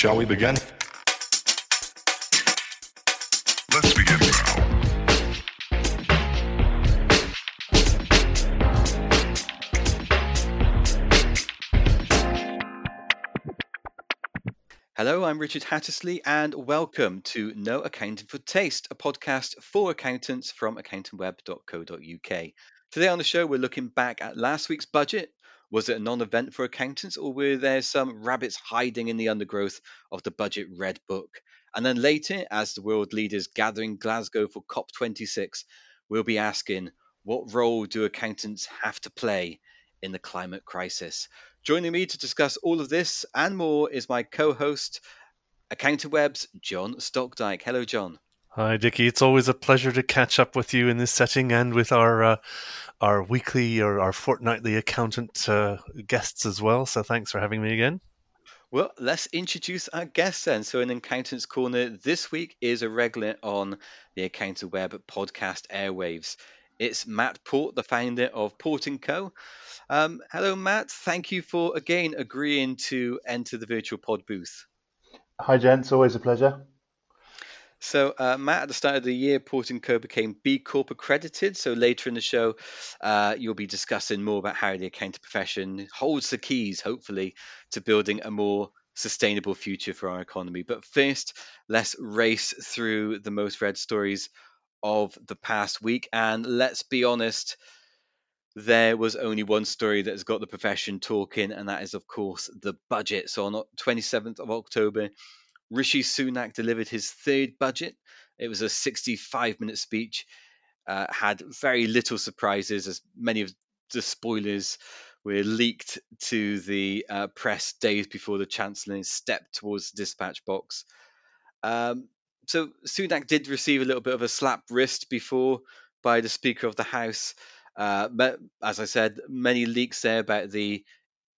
Shall we begin? Let's begin now. Hello, I'm Richard Hattersley, and welcome to No Accounting for Taste, a podcast for accountants from accountingweb.co.uk. Today on the show, we're looking back at last week's budget. Was it a non event for accountants, or were there some rabbits hiding in the undergrowth of the budget red book? And then later, as the world leaders gather in Glasgow for COP26, we'll be asking what role do accountants have to play in the climate crisis? Joining me to discuss all of this and more is my co host, Accounting Web's John Stokdyk. Hello, John. Hi, Dickie. It's always a pleasure to catch up with you in this setting and with our uh, our weekly or our fortnightly accountant uh, guests as well. So thanks for having me again. Well, let's introduce our guests then. So, in Accountant's Corner this week is a regular on the Accounting Web podcast airwaves. It's Matt Port, the founder of Port & Co. Um, hello, Matt. Thank you for again agreeing to enter the virtual pod booth. Hi, gents. Always a pleasure. So, uh, Matt, at the start of the year, Port & Co became B Corp accredited. So, later in the show, uh, you'll be discussing more about how the accounting profession holds the keys, hopefully, to building a more sustainable future for our economy. But first, let's race through the most read stories of the past week. And let's be honest, there was only one story that has got the profession talking, and that is, of course, the budget. So on 27th of October, Rishi Sunak delivered his third budget. It was a 65 minute speech, uh, had very little surprises, as many of the spoilers were leaked to the uh, press days before the Chancellor stepped towards the dispatch box. Um, so Sunak did receive a little bit of a slap wrist before by the Speaker of the House. Uh, but as I said, many leaks there about the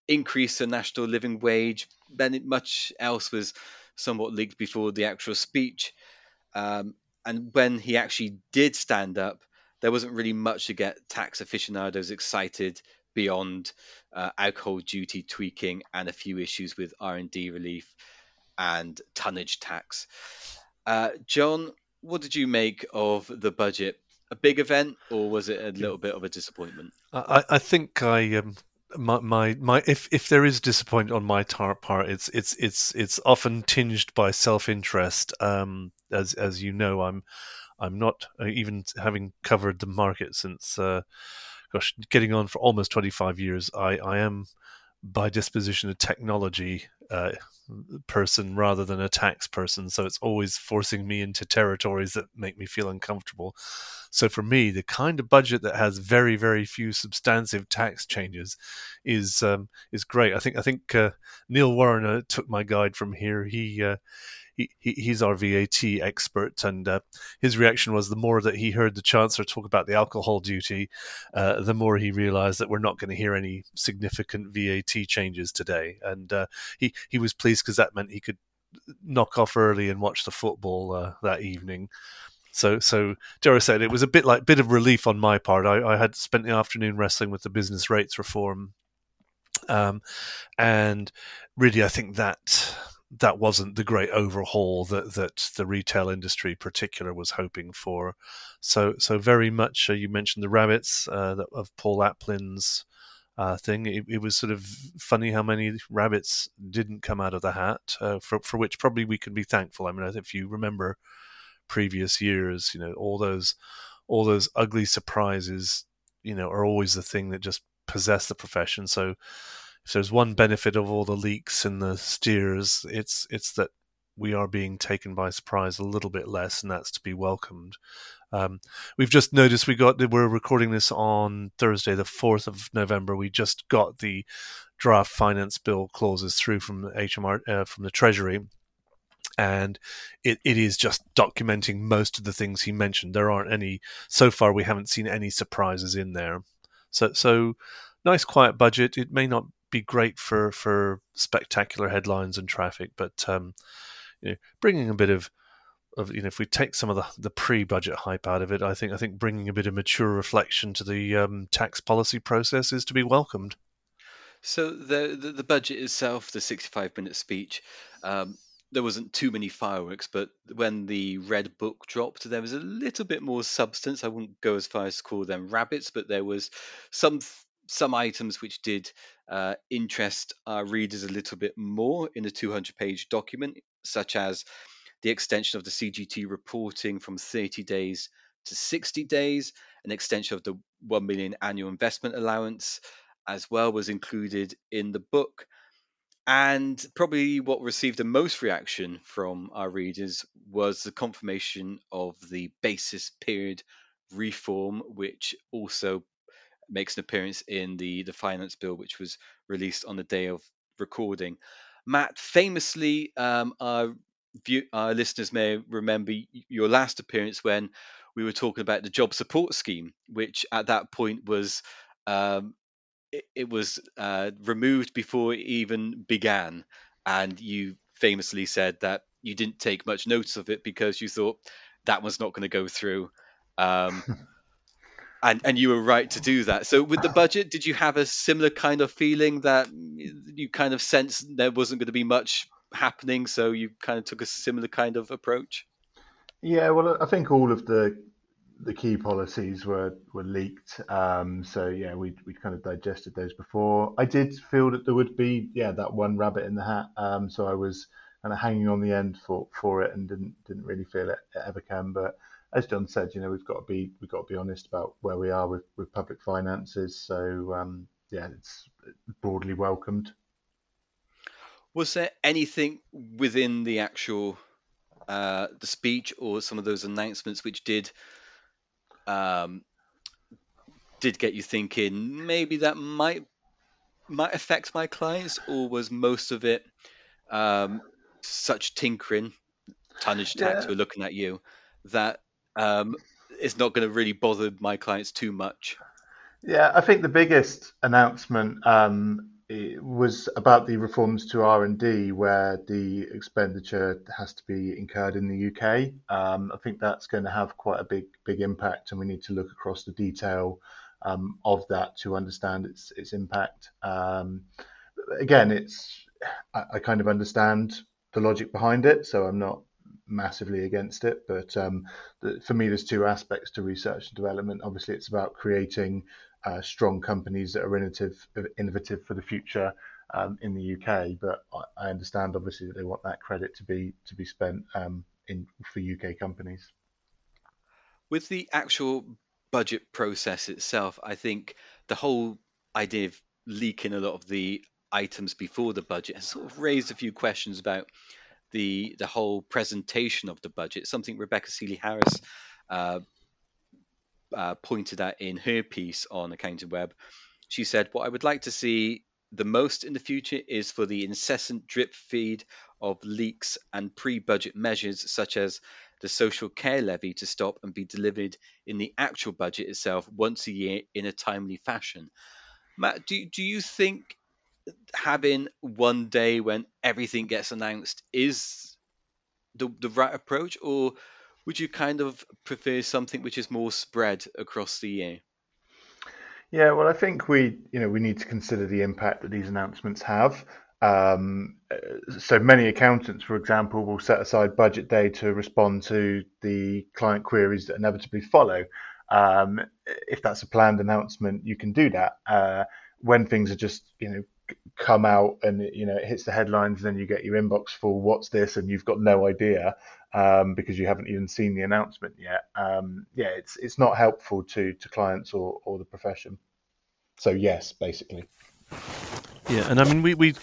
increase in national living wage. Then much else was somewhat leaked before the actual speech. Um, and when he actually did stand up, there wasn't really much to get tax aficionados excited beyond uh, alcohol duty tweaking and a few issues with R&D relief and tonnage tax. Uh, John, what did you make of the budget? A big event, or was it a little bit of a disappointment? I, I think I um, my, my my if if there is disappointment on my tar- part, it's it's it's it's often tinged by self interest. Um, as as you know, I'm I'm not uh, even having covered the market since uh, gosh, getting on for almost 25 years. I I am by disposition a technology uh, person rather than a tax person. So it's always forcing me into territories that make me feel uncomfortable. So for me, the kind of budget that has very, very few substantive tax changes is um, is great. I think I think uh, Neil Warren uh, took my guide from here. He he, he's our VAT expert, and uh, his reaction was the more that he heard the Chancellor talk about the alcohol duty, uh, the more he realised that we're not going to hear any significant VAT changes today. And uh, he he was pleased because that meant he could knock off early and watch the football uh, that evening. So, so Dara said it was a bit like bit of relief on my part. I, I had spent the afternoon wrestling with the business rates reform, um, and really, I think that that wasn't the great overhaul that that the retail industry in particular was hoping for. So so very much uh, you mentioned the rabbits uh, of Paul Aplin's uh, thing. It, it, was sort of funny how many rabbits didn't come out of the hat, uh, for for which probably we can be thankful. I mean, if you remember previous years, you know, all those all those ugly surprises, you know, are always the thing that just possess the profession. So if there's one benefit of all the leaks and the steers, it's it's that we are being taken by surprise a little bit less, and that's to be welcomed. Um, we've just noticed we got we're recording this on Thursday, the fourth of November. We just got the draft finance bill clauses through from HMR uh, from the Treasury, and it, it is just documenting most of the things he mentioned. There aren't any so far. We haven't seen any surprises in there. So so nice quiet budget. It may not be great for for spectacular headlines and traffic, but um, you know, bringing a bit of of you know if we take some of the, the pre-budget hype out of it, I think I think bringing a bit of mature reflection to the um, tax policy process is to be welcomed. So the, the, the budget itself, the 65 minute speech, um, there wasn't too many fireworks, but when the red book dropped, there was a little bit more substance. I wouldn't go as far as to call them rabbits, but there was some some items which did uh, interest our readers a little bit more in the 200 page document, such as the extension of the CGT reporting from 30 days to 60 days, an extension of the 1 million annual investment allowance as well was included in the book. And probably what received the most reaction from our readers was the confirmation of the basis period reform, which also makes an appearance in the, the finance bill, which was released on the day of recording. Matt, famously, um, our, view, our listeners may remember your last appearance when we were talking about the job support scheme, which at that point was um, it, it was uh, removed before it even began, and you famously said that you didn't take much notice of it because you thought that was not going to go through. Um, and and you were right to do that. So with the budget, did you have a similar kind of feeling that you kind of sensed there wasn't going to be much happening, so you kind of took a similar kind of approach? Yeah, well, I think all of the the key policies were were leaked. Um, so yeah, we we kind of digested those before. I did feel that there would be yeah that one rabbit in the hat. Um, so I was kind of hanging on the end for for it and didn't didn't really feel it, it ever came. But as John said, you know we've got to be we've got to be honest about where we are with with public finances. So um, yeah, it's broadly welcomed. Was there anything within the actual uh, the speech or some of those announcements which did um, did get you thinking maybe that might might affect my clients, or was most of it um, such tinkering, tonnage tax? Yeah. We're looking at you that um, it's not going to really bother my clients too much. Yeah, I think the biggest announcement um, was about the reforms to R and D, where the expenditure has to be incurred in the UK. Um, I think that's going to have quite a big big impact, and we need to look across the detail um, of that to understand its its impact. Um, again, it's I, I, kind of understand the logic behind it, so I'm not massively against it. But um, the, for me, there's two aspects to research and development. Obviously, it's about creating uh, strong companies that are innovative, innovative for the future um, in the UK. But I, I, understand obviously that they want that credit to be to be spent um, in for UK companies. With the actual budget process itself, I think the whole idea of leaking a lot of the items before the budget has sort of raised a few questions about the the whole presentation of the budget. Something Rebecca Seely Harris uh, uh, pointed at in her piece on Accounting Web. She said, What I would like to see the most in the future is for the incessant drip feed of leaks and pre budget measures, such as the social care levy, to stop and be delivered in the actual budget itself once a year in a timely fashion. Matt, do, do you think having one day when everything gets announced is the, the right approach, or would you kind of prefer something which is more spread across the year? Yeah, well, I think we, you know, we need to consider the impact that these announcements have. Um, so many accountants, for example, will set aside budget day to respond to the client queries that inevitably follow. Um, if that's a planned announcement, you can do that. Uh, when things are just, you know, come out and you know it hits the headlines, and then you get your inbox full. What's this? And you've got no idea um, because you haven't even seen the announcement yet. Um, yeah, it's it's not helpful to to clients or or the profession. So yes, basically. Yeah, and I mean we we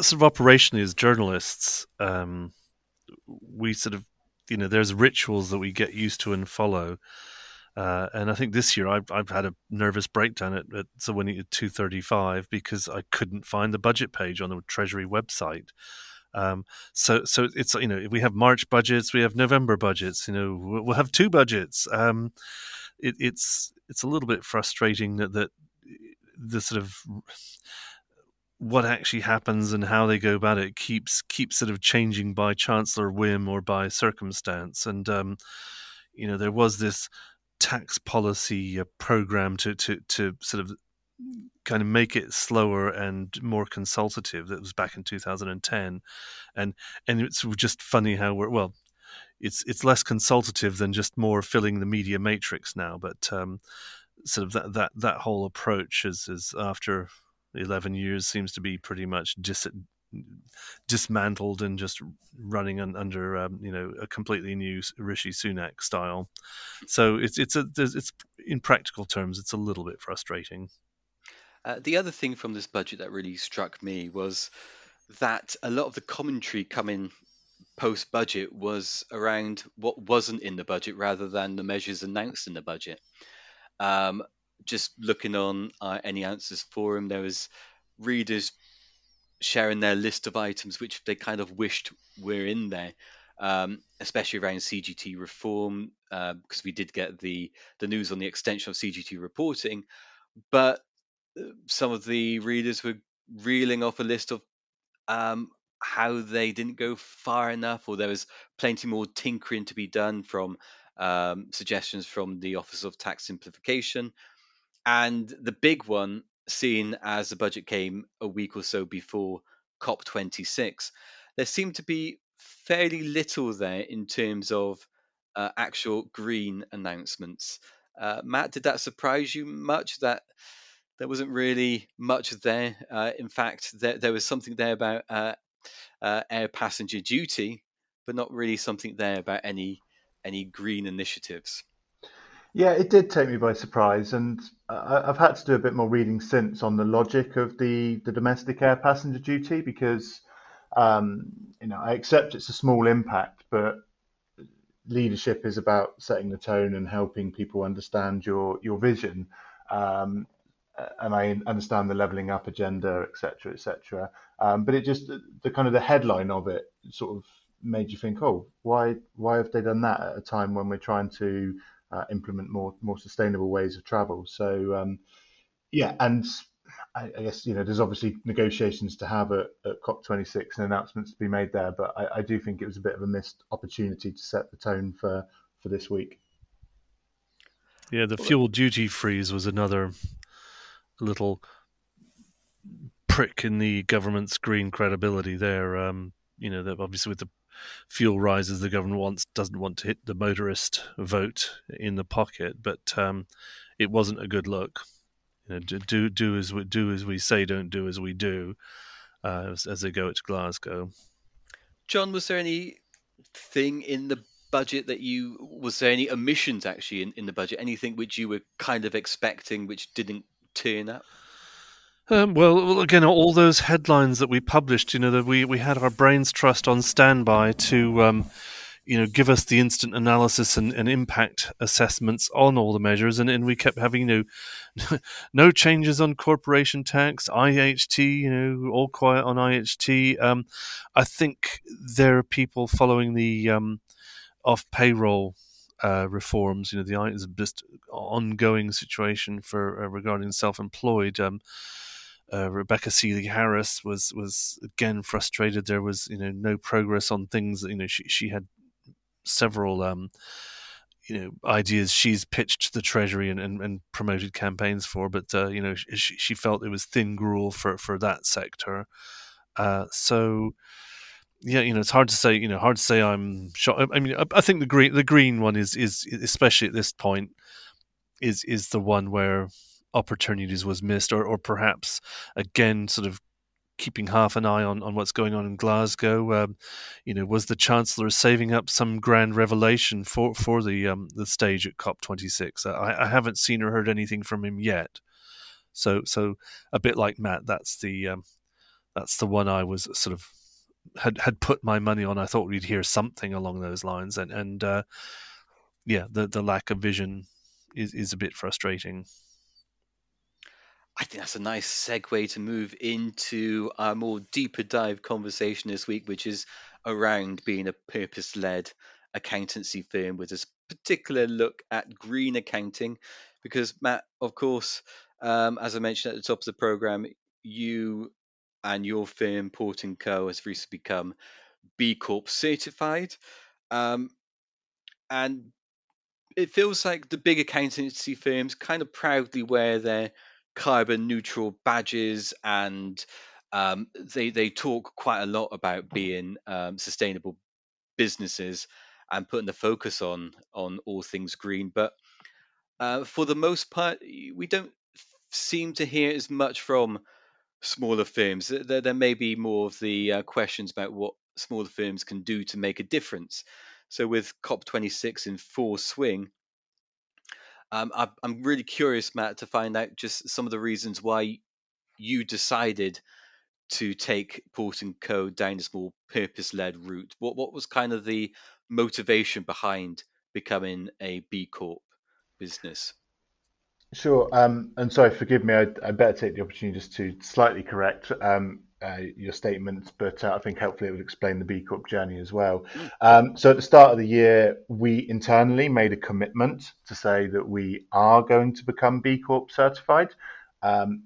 sort of operationally as journalists, um, we sort of you know there's rituals that we get used to and follow. Uh, and I think this year I've, I've had a nervous breakdown at, at thirty five because I couldn't find the budget page on the Treasury website. Um, so so it's you know we have March budgets, we have November budgets. You know we'll have two budgets. Um, it, it's it's a little bit frustrating that that the sort of what actually happens and how they go about it keeps keeps sort of changing by chancellor whim or by circumstance. And um, you know there was this tax policy uh, program to to to sort of kind of make it slower and more consultative. That was back in 2010, and and it's just funny how we're well. It's it's less consultative than just more filling the media matrix now, but um, sort of that that that whole approach is is after 11 years seems to be pretty much dis- dismantled and just running un, under um, you know a completely new Rishi Sunak style. So it's it's a it's in practical terms it's a little bit frustrating. Uh, the other thing from this budget that really struck me was that a lot of the commentary coming post budget was around what wasn't in the budget rather than the measures announced in the budget. Um, just looking on uh, Any Answers forum, there was readers sharing their list of items which they kind of wished were in there, um, especially around CGT reform, because uh, we did get the the news on the extension of CGT reporting, but uh, some of the readers were reeling off a list of um, how they didn't go far enough, or there was plenty more tinkering to be done from um, suggestions from the Office of Tax Simplification. And the big one seen as the budget came a week or so before COP26, there seemed to be fairly little there in terms of uh, actual green announcements. Uh, Matt, did that surprise you much that there wasn't really much there? Uh, in fact, there, there, was something there about uh, uh, air passenger duty, but not really something there about any any green initiatives. Yeah, it did take me by surprise, and I've had to do a bit more reading since on the logic of the the domestic air passenger duty because um, you know I accept it's a small impact, but leadership is about setting the tone and helping people understand your your vision. Um, and I understand the leveling up agenda, etc., etc. Um, but it just the kind of the headline of it sort of made you think, oh, why why have they done that at a time when we're trying to uh, implement more more sustainable ways of travel. So um, yeah, and I, I, guess you know there's obviously negotiations to have at, at COP26 and announcements to be made there, but I, I do think it was a bit of a missed opportunity to set the tone for for this week. Yeah, the fuel duty freeze was another little prick in the government's green credibility there. Um, you know, obviously with the fuel rises, the government wants doesn't want to hit the motorist vote in the pocket, but um, it wasn't a good look. You know, do do as we do as we say, don't do as we do, uh, as, as they go to Glasgow. John, was there any thing in the budget that you was there any omissions actually in, in the budget? Anything which you were kind of expecting which didn't turn up? Um, well, again, all those headlines that we published, you know, that we, we had our brains trust on standby to, um, you know, give us the instant analysis and, and, impact assessments on all the measures, and, and we kept having, you know, no changes on corporation tax, IHT, you know, all quiet on IHT. Um, I think there are people following the um, off payroll uh, reforms, you know, the just ongoing situation for uh, regarding self-employed. Um, uh, Rebecca Seely Harris was was again frustrated. There was you know no progress on things. You know she she had several um, you know ideas she's pitched to the Treasury and, and, and promoted campaigns for, but uh, you know she, she felt it was thin gruel for for that sector. Uh, so yeah, you know, it's hard to say. You know, hard to say. I'm shocked. I mean, I think the green the green one is is especially at this point is is the one where opportunities was missed, or, or perhaps again, sort of keeping half an eye on, on what's going on in Glasgow. Um, you know, was the Chancellor saving up some grand revelation for for the um, the stage at COP26? I, I haven't seen or heard anything from him yet. So so a bit like Matt, that's the um, that's the one I was sort of had had put my money on. I thought we'd hear something along those lines, and and uh, yeah, the the lack of vision is is a bit frustrating. Think that's a nice segue to move into our more deeper dive conversation this week, which is around being a purpose led accountancy firm with a particular look at green accounting. Because, Matt, of course, um, as I mentioned at the top of the program, you and your firm, Port & Co., has recently become B Corp certified. Um, and it feels like the big accountancy firms kind of proudly wear their carbon neutral badges and um, they they talk quite a lot about being um, sustainable businesses and putting the focus on on all things green. But uh, for the most part, we don't seem to hear as much from smaller firms. There, there may be more of the uh, questions about what smaller firms can do to make a difference. So with COP26 in full swing, um, I, I'm really curious, Matt, to find out just some of the reasons why you decided to take Port and Co down this more purpose-led route. What what was kind of the motivation behind becoming a B Corp business? Sure. Um, and sorry, forgive me. I, I better take the opportunity just to slightly correct um, uh, your statements, but uh, I think hopefully it would explain the B Corp journey as well. Mm. Um, so at the start of the year, we internally made a commitment to say that we are going to become B Corp certified. Um,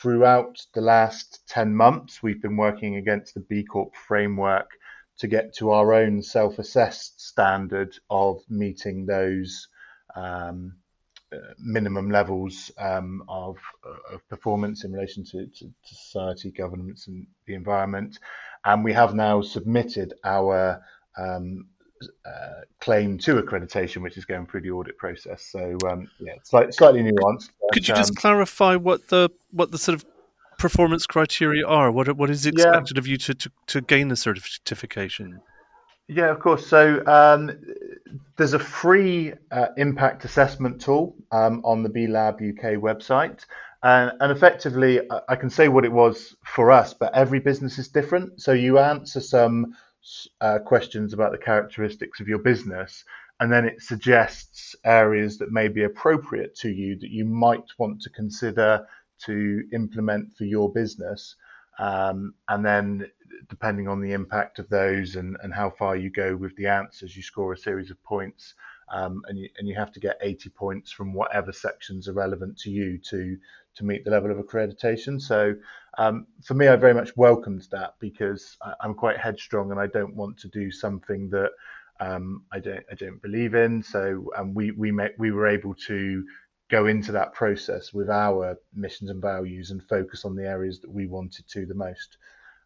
throughout the last 10 months, we've been working against the B Corp framework to get to our own self assessed standard of meeting those. Um, minimum levels um, of, of, performance in relation to, to, to, society, governance, and the environment. And we have now submitted our um, uh, claim to accreditation, which is going through the audit process. So um, yeah, slightly, slightly nuanced. But, Could you just um, clarify what the what the sort of performance criteria are? What what is expected yeah. of you to, to, to gain the certification? Yeah, of course. So um, there's a free uh, impact assessment tool um, on the B Lab UK website. And, and, effectively, I can say what it was for us, but every business is different. So you answer some uh, questions about the characteristics of your business, and then it suggests areas that may be appropriate to you that you might want to consider to implement for your business. Um, and then depending on the impact of those and, and how far you go with the answers, you score a series of points. Um, and, you, and you have to get 80 points from whatever sections are relevant to you to, to meet the level of accreditation. So um, for me, I very much welcomed that because I, am quite headstrong and I don't want to do something that um, I don't I don't believe in. So um, we we met, we were able to go into that process with our missions and values and focus on the areas that we wanted to the most.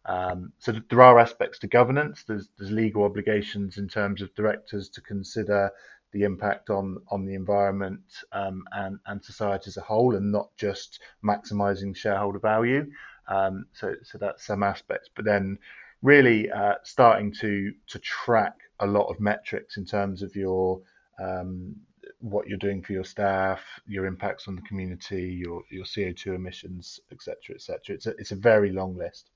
Um, so there are aspects to governance. There's, there's legal obligations in terms of directors to consider the impact on on the environment um, and and society as a whole, and not just maximising shareholder value. Um, so so that's some aspects, but then really uh, starting to to track a lot of metrics in terms of your um, what you're doing for your staff, your impacts on the community, your your CO2 emissions, etc., etc. It's a it's a very long list.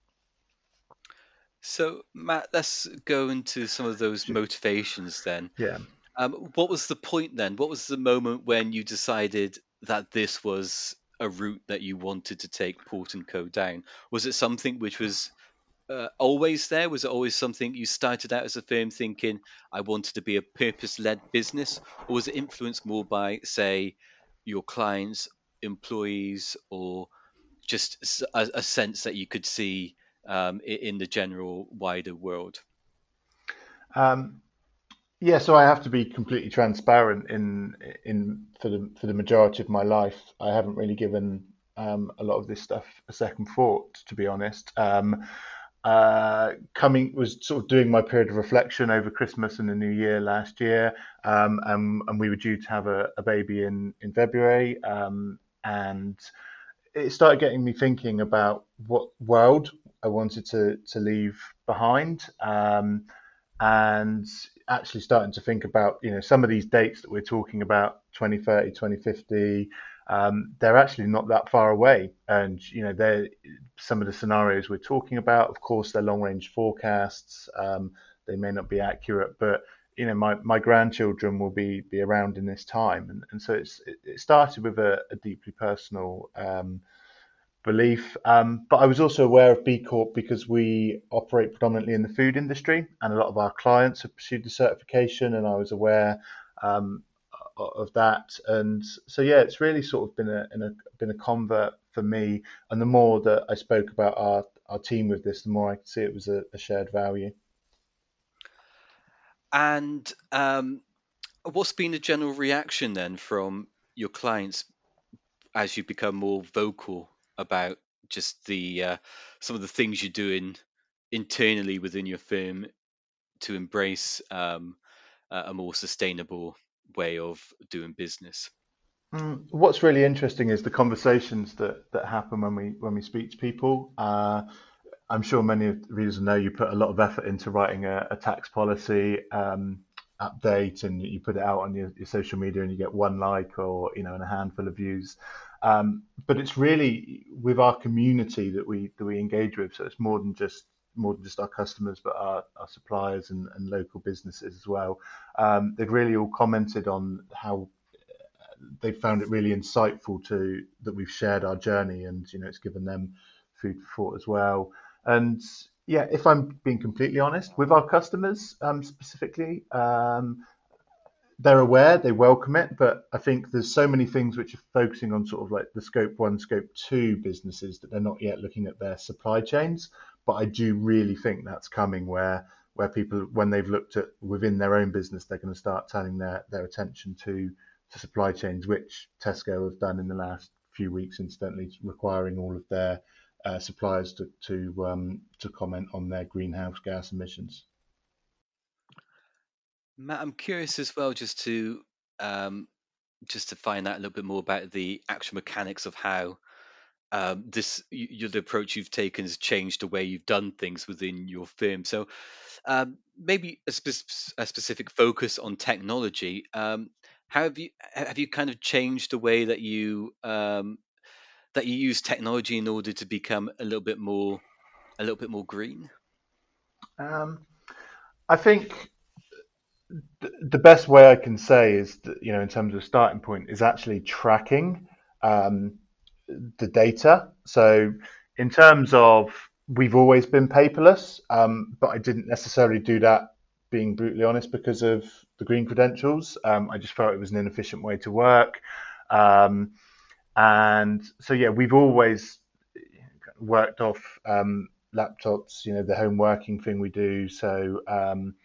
So, Matt, let's go into some of those motivations then. Yeah. Um, what was the point then? What was the moment when you decided that this was a route that you wanted to take Port and Co down? Was it something which was uh, always there? Was it always something you started out as a firm thinking I wanted to be a purpose-led business, or was it influenced more by, say, your clients, employees, or just a, a sense that you could see um, in the general wider world? Um, yeah, so I have to be completely transparent in in for the for the majority of my life. I haven't really given um, a lot of this stuff a second thought, to be honest. Um, uh, coming was sort of doing my period of reflection over Christmas and the New Year last year, um, and, and, we were due to have a, a baby in in February, um, and it started getting me thinking about what world I wanted to to leave behind, um, and actually starting to think about you know some of these dates that we're talking about 2030 2050 um, they're actually not that far away. And you know they're some of the scenarios we're talking about. Of course they're long range forecasts. Um, they may not be accurate but you know my, my grandchildren will be be around in this time. And, and so it's it started with a, a deeply personal um, belief. Um, but I was also aware of B Corp because we operate predominantly in the food industry, and a lot of our clients have pursued the certification, and I was aware um, of that. And so, yeah, it's really sort of been a, a, been a convert for me. And the more that I spoke about our our team with this, the more I could see it was a, a shared value. And um, what's been the general reaction then from your clients as you become more vocal about just the uh, some of the things you're doing internally within your firm to embrace um, a more sustainable way of doing business. Mm, what's really interesting is the conversations that that happen when we when we speak to people. Uh, I'm sure many of the readers know you put a lot of effort into writing a, a tax policy um, update, and you put it out on your, your, social media, and you get one like or you know and a handful of views. Um, but it's really with our community that we that we engage with. So it's more than just more than just our customers, but our, our suppliers and, and local businesses as well. Um, they've really all commented on how they found it really insightful to that we've shared our journey, and you know it's given them food for thought as well. And yeah, if I'm being completely honest with our customers um, specifically, um, they're aware, they welcome it, but I think there's so many things which are focusing on sort of like the scope one, scope two businesses that they're not yet looking at their supply chains. But I do really think that's coming where where people when they've looked at within their own business, they're going to start turning their, their attention to to supply chains, which Tesco have done in the last few weeks, incidentally, requiring all of their uh, suppliers to to um, to comment on their greenhouse gas emissions. Matt, I'm curious as well, just to um, just to find out a little bit more about the actual mechanics of how um, this you, the approach you've taken has changed the way you've done things within your firm. So um, maybe a, spe- a, specific focus on technology. Um, how have you have you kind of changed the way that you um, that you use technology in order to become a little bit more a little bit more green? Um, I think the best way I can say is that, you know, in terms of starting point, is actually tracking um, the data. So, in terms of we've always been paperless, um, but I didn't necessarily do that, being brutally honest, because of the green credentials. Um, I just felt it was an inefficient way to work. Um, and so, yeah, we've always worked off um, laptops, you know, the home working thing we do. So, um,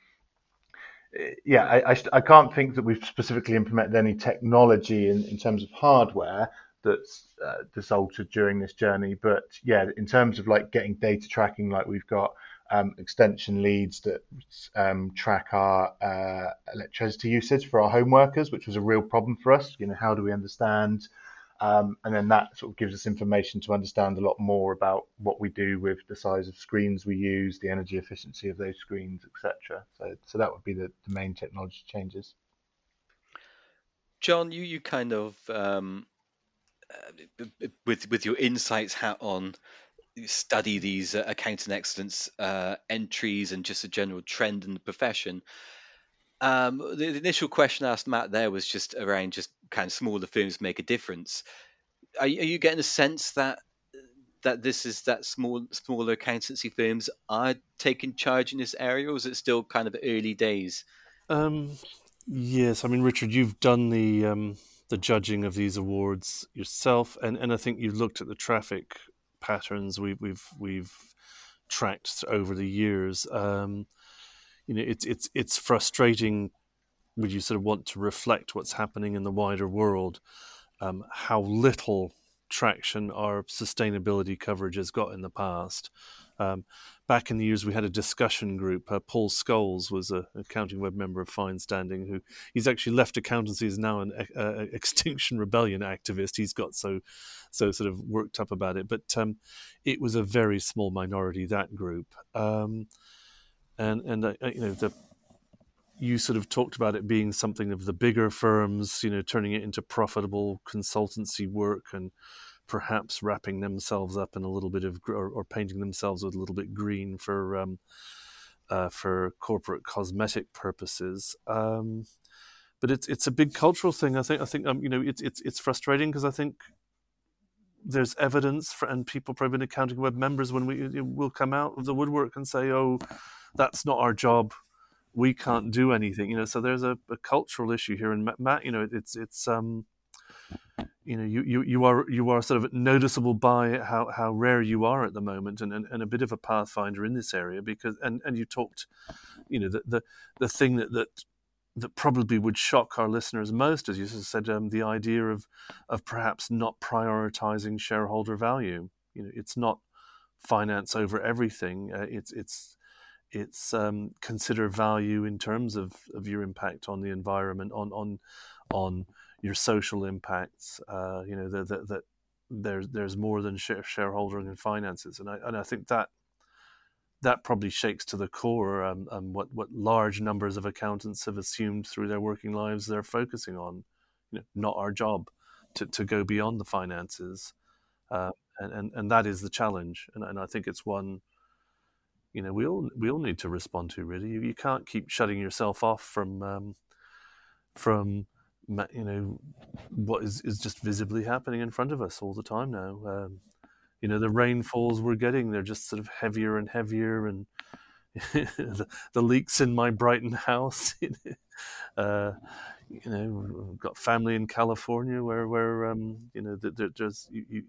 yeah, I, I, I, can't think that we've specifically implemented any technology in, in terms of hardware that's uh, that's altered during this journey. But yeah, in terms of like getting data tracking, like we've got um, extension leads that um, track our uh, electricity usage for our home workers, which was a real problem for us. You know, how do we understand um, and then that sort of gives us information to understand a lot more about what we do with the size of screens we use, the energy efficiency of those screens, etc. So, so that would be the, the main technology changes. John, you you kind of um, with with your insights hat on, study these uh, accounting excellence uh, entries and just a general trend in the profession. Um, the, the, initial question I asked Matt there was just around just kind of smaller firms make a difference. Are, are you getting a sense that that this is that small smaller accountancy firms are taking charge in this area, or is it still kind of early days? Um, yes, I mean, Richard, you've done the um, the judging of these awards yourself, and, and I think you've looked at the traffic patterns we've we've we've tracked over the years. Um, you know, it's it's it's frustrating when you sort of want to reflect what's happening in the wider world, um, how little traction our sustainability coverage has got in the past. Um, back in the years, we had a discussion group. Uh, Paul Scholes was a accounting web member of fine standing. Who he's actually left accountancy is now an uh, extinction rebellion activist. He's got so so sort of worked up about it. But um, it was a very small minority that group. Um, and and uh, you know the you sort of talked about it being something of the bigger firms, you know, turning it into profitable consultancy work and perhaps wrapping themselves up in a little bit of or, or painting themselves with a little bit green for um, uh, for corporate cosmetic purposes. Um, but it's it's a big cultural thing. I think I think um, you know it's it's it's frustrating because I think there's evidence for, and people probably been accounting web members when we will come out of the woodwork and say, oh that's not our job. We can't do anything, you know. So there's a, a cultural issue here, and Matt, you know, it's it's um, you know, you, you, you are you are sort of noticeable by how, how rare you are at the moment, and, and, and a bit of a pathfinder in this area because and, and you talked, you know, the the, the thing that that that probably would shock our listeners most, as you said, um, the idea of of perhaps not prioritizing shareholder value. You know, it's not finance over everything. Uh, it's it's it's um, consider value in terms of, of your impact on the environment, on on on your social impacts. Uh, you know that there's there's more than share, shareholding and finances, and I and I think that that probably shakes to the core um, um, what what large numbers of accountants have assumed through their working lives they're focusing on. You know, not our job to, to go beyond the finances, uh, and, and and that is the challenge. And, and I think it's one. You know, we all we all need to respond to. Really, you can't keep shutting yourself off from um, from you know what is, is just visibly happening in front of us all the time now. Um, you know the rainfalls we're getting they're just sort of heavier and heavier and the, the, leaks in my brighton house uh, you know we've got family in california where where um, you know there, there's you, you,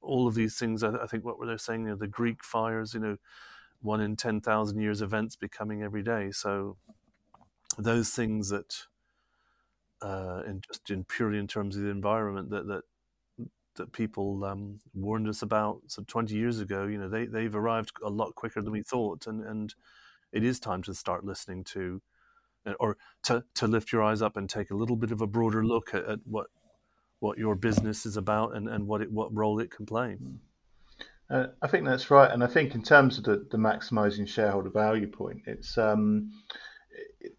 all of these things I, I, think what were they saying you know, the greek fires you know one in 10,000 years events becoming every day so those things that uh, in just in purely in terms of the environment that that that people um, warned us about so 20 years ago, you know, they, they've arrived a lot quicker than we thought. And, and it is time to start listening to, uh, or to, to lift your eyes up and take a little bit of a broader look at, at what, what your business is about and, and what it, what role it can play. Uh, I think that's right. And I think in terms of the, the maximizing shareholder value point, it's, um,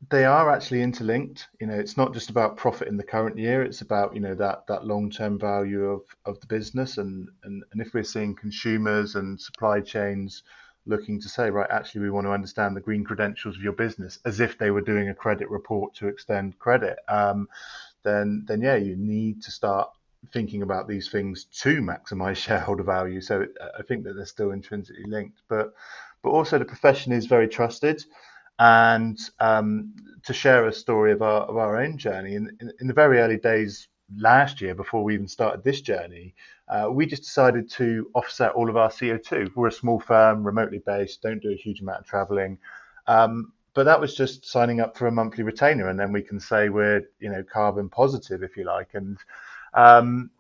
they are actually interlinked. You know, it's not just about profit in the current year. It's about you know that that long term value of of the business, and and and if we're seeing consumers and supply chains looking to say, right, actually, we want to understand the green credentials of your business as if they were doing a credit report to extend credit, um, then then yeah, you need to start thinking about these things to maximize shareholder value. So I think that they're still intrinsically linked, but but also the profession is very trusted and um, to share a story of our, of our own journey. In, in, in, the very early days last year, before we even started this journey, uh, we just decided to offset all of our CO2. We're a small firm, remotely based, don't do a huge amount of traveling. Um, but that was just signing up for a monthly retainer, and then we can say we're, you know, carbon positive, if you like. And um,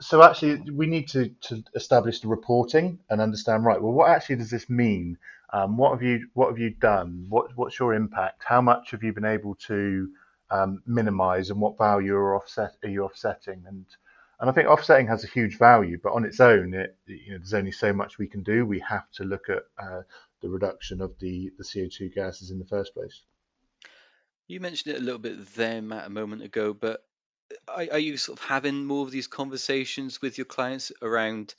so actually, we need to, to establish the reporting and understand, right, well, what actually does this mean? Um, what have you What have you done? What What's your impact? How much have you been able to um, minimise, and what value are offset are you offsetting? And and I think offsetting has a huge value, but on its own, it you know there's only so much we can do. We have to look at uh, the reduction of the the CO2 gases in the first place. You mentioned it a little bit there, Matt, a moment ago, but are, are you sort of having more of these conversations with your clients around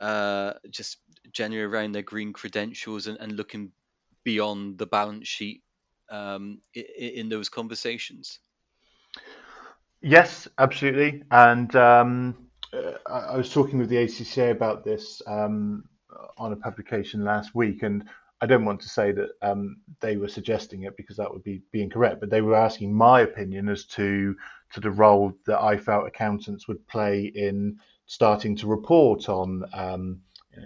uh, just generally around their green credentials and, and looking beyond the balance sheet um, in, in, those conversations? Yes, absolutely. And um, uh, I was talking with the ACCA about this um, on a publication last week, and I don't want to say that um, they were suggesting it because that would be, be incorrect, but they were asking my opinion as to to the role that I felt accountants would play in starting to report on um,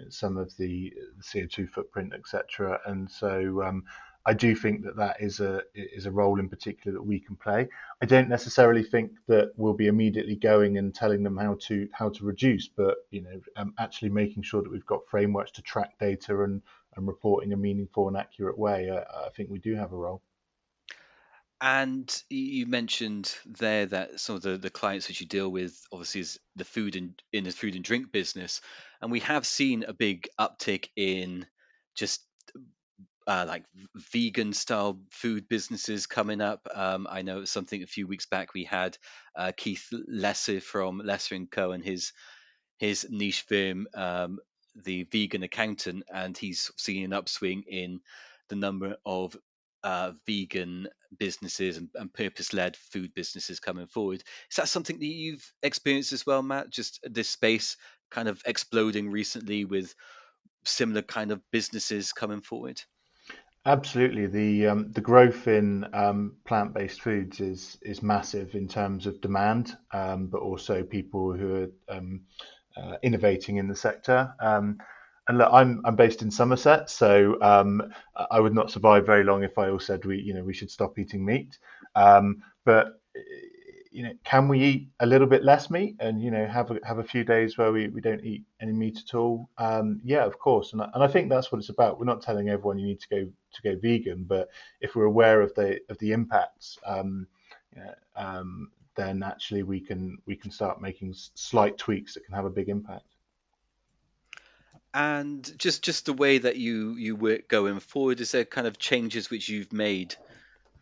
some of the CO2 footprint, etc. And so um, I do think that that is a is a role in particular that we can play. I don't necessarily think that we'll be immediately going and telling them how to how to reduce, but you know, um, actually making sure that we've got frameworks to track data and and report in a meaningful and accurate way. I, I think we do have a role. And you mentioned there that some of the, the clients that you deal with obviously is the food and in the food and drink business, and we have seen a big uptick in just uh, like vegan style food businesses coming up. Um, I know something a few weeks back we had uh, Keith Lesser from Lesser and Co. and his his niche firm, um, the Vegan Accountant, and he's seeing an upswing in the number of uh, vegan businesses and, and purpose-led food businesses coming forward. Is that something that you've experienced as well, Matt? Just this space kind of exploding recently with similar kind of businesses coming forward. Absolutely, the um, the growth in um, plant-based foods is is massive in terms of demand, um, but also people who are um, uh, innovating in the sector. Um, and look, I'm I'm based in Somerset, so um, I would not survive very long if I all said we you know we should stop eating meat. Um, but you know, can we eat a little bit less meat and you know have a, have a few days where we, we don't eat any meat at all? Um, yeah, of course, and I, and I think that's what it's about. We're not telling everyone you need to go to go vegan, but if we're aware of the of the impacts, um, yeah, um, then actually we can we can start making slight tweaks that can have a big impact and just just the way that you you work going forward is there kind of changes which you've made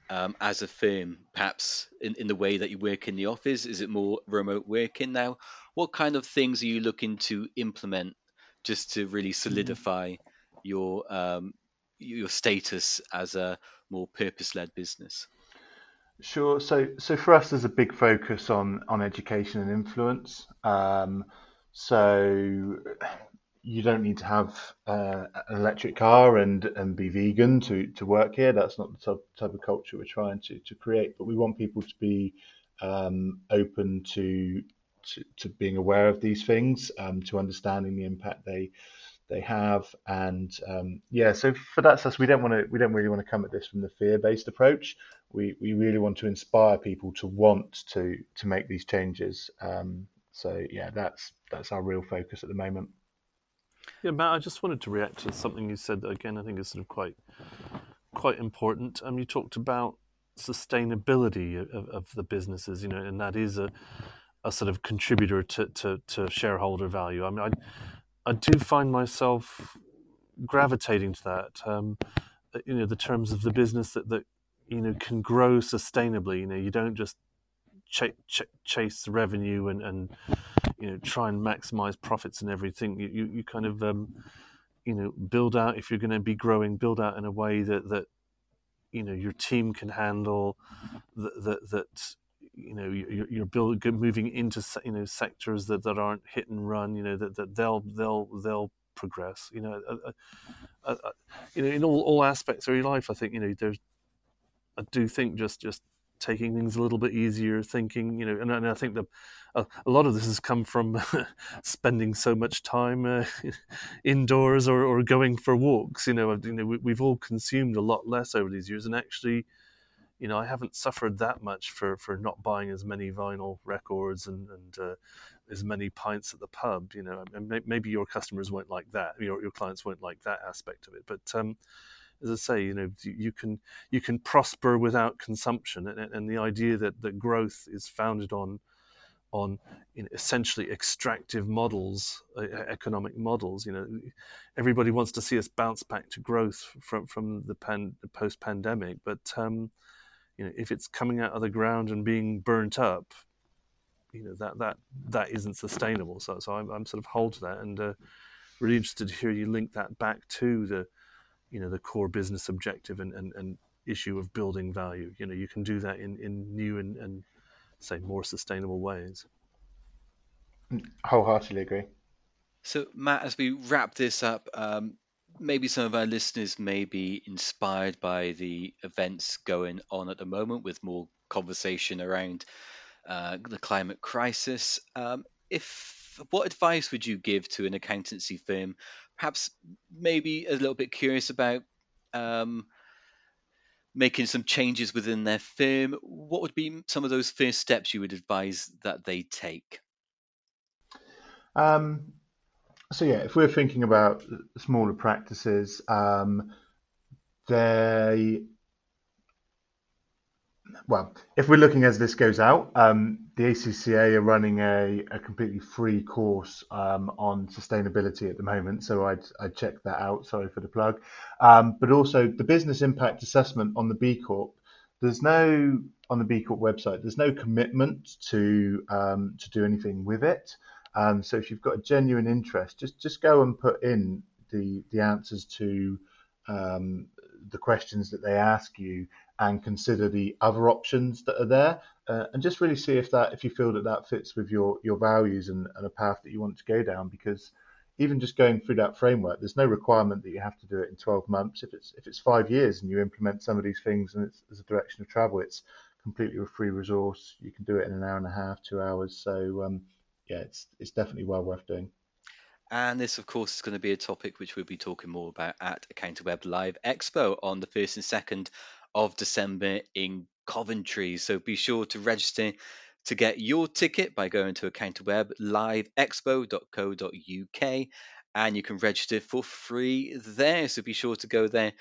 um, as a firm perhaps in, in the way that you work in the office? Is it more remote working now? What kind of things are you looking to implement just to really mm-hmm. solidify your um, your status as a more purpose-led business? Sure. So so for us there's a big focus on on education and influence. Um, so you don't need to have uh, an electric car and and be vegan to to work here. That's not the type, type of culture we're trying to to create. But we want people to be um, open to, to, to being aware of these things, um, to understanding the impact they they have, and um, yeah. So for that sense, we don't want to we don't really want to come at this from the fear based approach. We we really want to inspire people to want to to make these changes. Um, so yeah, that's that's our real focus at the moment. Yeah, Matt, I just wanted to react to something you said that again I think is sort of quite quite important. Um, you talked about sustainability of, of the businesses, you know, and that is a a sort of contributor to, to, to shareholder value. I mean, I I do find myself gravitating to that. Um, you know, the terms of the business that that you know can grow sustainably. You know, you don't just ch- ch- chase revenue and and you know try and maximize profits and everything you you, you kind of um, you know build out if you're going to be growing build out in a way that that you know your team can handle that that, that you know you're, you're build, moving into you know sectors that, that aren't hit and run you know that, that they'll they'll they'll progress you know uh, uh, uh, uh you know in all, all aspects of your life i think you know there's i do think just just taking things a little bit easier, thinking, you know, and, and I think that a, a, lot of this has come from spending so much time uh, indoors or, or going for walks. You know, you know, we, have all consumed a lot less over these years, and actually, you know, I haven't suffered that much for, for not buying as many vinyl records and, and uh, as many pints at the pub. You know, and maybe your customers won't like that, your your clients won't like that aspect of it, but um, as I say, you know, you can you can prosper without consumption, and, and the idea that that growth is founded on on you know, essentially extractive models, uh, economic models. You know, everybody wants to see us bounce back to growth from from the, pan, post pandemic, but um, you know, if it's coming out of the ground and being burnt up, you know that that that isn't sustainable. So so I'm, I'm sort of hold to that, and uh, really interested to hear you link that back to the you know the core business objective and, and, and issue of building value. You know, you can do that in, in new and, and say more sustainable ways. Wholeheartedly agree. So, Matt, as we wrap this up, um, maybe some of our listeners may be inspired by the events going on at the moment with more conversation around uh, the climate crisis. Um, if what advice would you give to an accountancy firm perhaps maybe a little bit curious about um, making some changes within their firm, what would be some of those first steps you would advise that they take? Um, so yeah, if we're thinking about smaller practices, um, they well, if we're looking as this goes out, um, the ACCA are running a, a completely free course um, on sustainability at the moment. So I'd, I'd check that out. Sorry for the plug. Um, but also the business impact assessment on the B Corp. There's no on the B Corp website. There's no commitment to um, to do anything with it. Um, so if you've got a genuine interest, just just go and put in the the answers to um, the questions that they ask you and consider the other options that are there uh, and just really see if that if you feel that that fits with your your values and, and a path that you want to go down because even just going through that framework there's no requirement that you have to do it in 12 months. If it's if it's five years and you implement some of these things and it's, a direction of travel it's completely a free resource. You can do it in an hour and a half two hours. So um, yeah it's it's definitely well worth doing. And this, of course, is going to be a topic which we'll be talking more about at Web Live Expo on the 1st and 2nd of December in Coventry. So be sure to register to get your ticket by going to accountingweb and you can register for free there. So be sure to go there,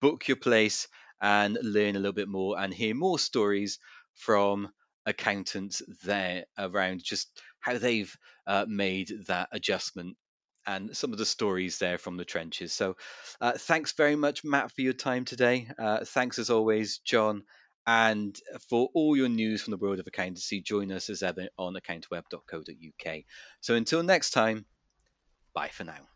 book your place, and learn a little bit more and hear more stories from accountants there around just how they've uh, made that adjustment and some of the stories there from the trenches. So, uh, thanks very much, Matt, for your time today. Uh, thanks as always, John. And for all your news from the world of accountancy, join us as ever on accountingweb.co.uk. So until next time, bye for now.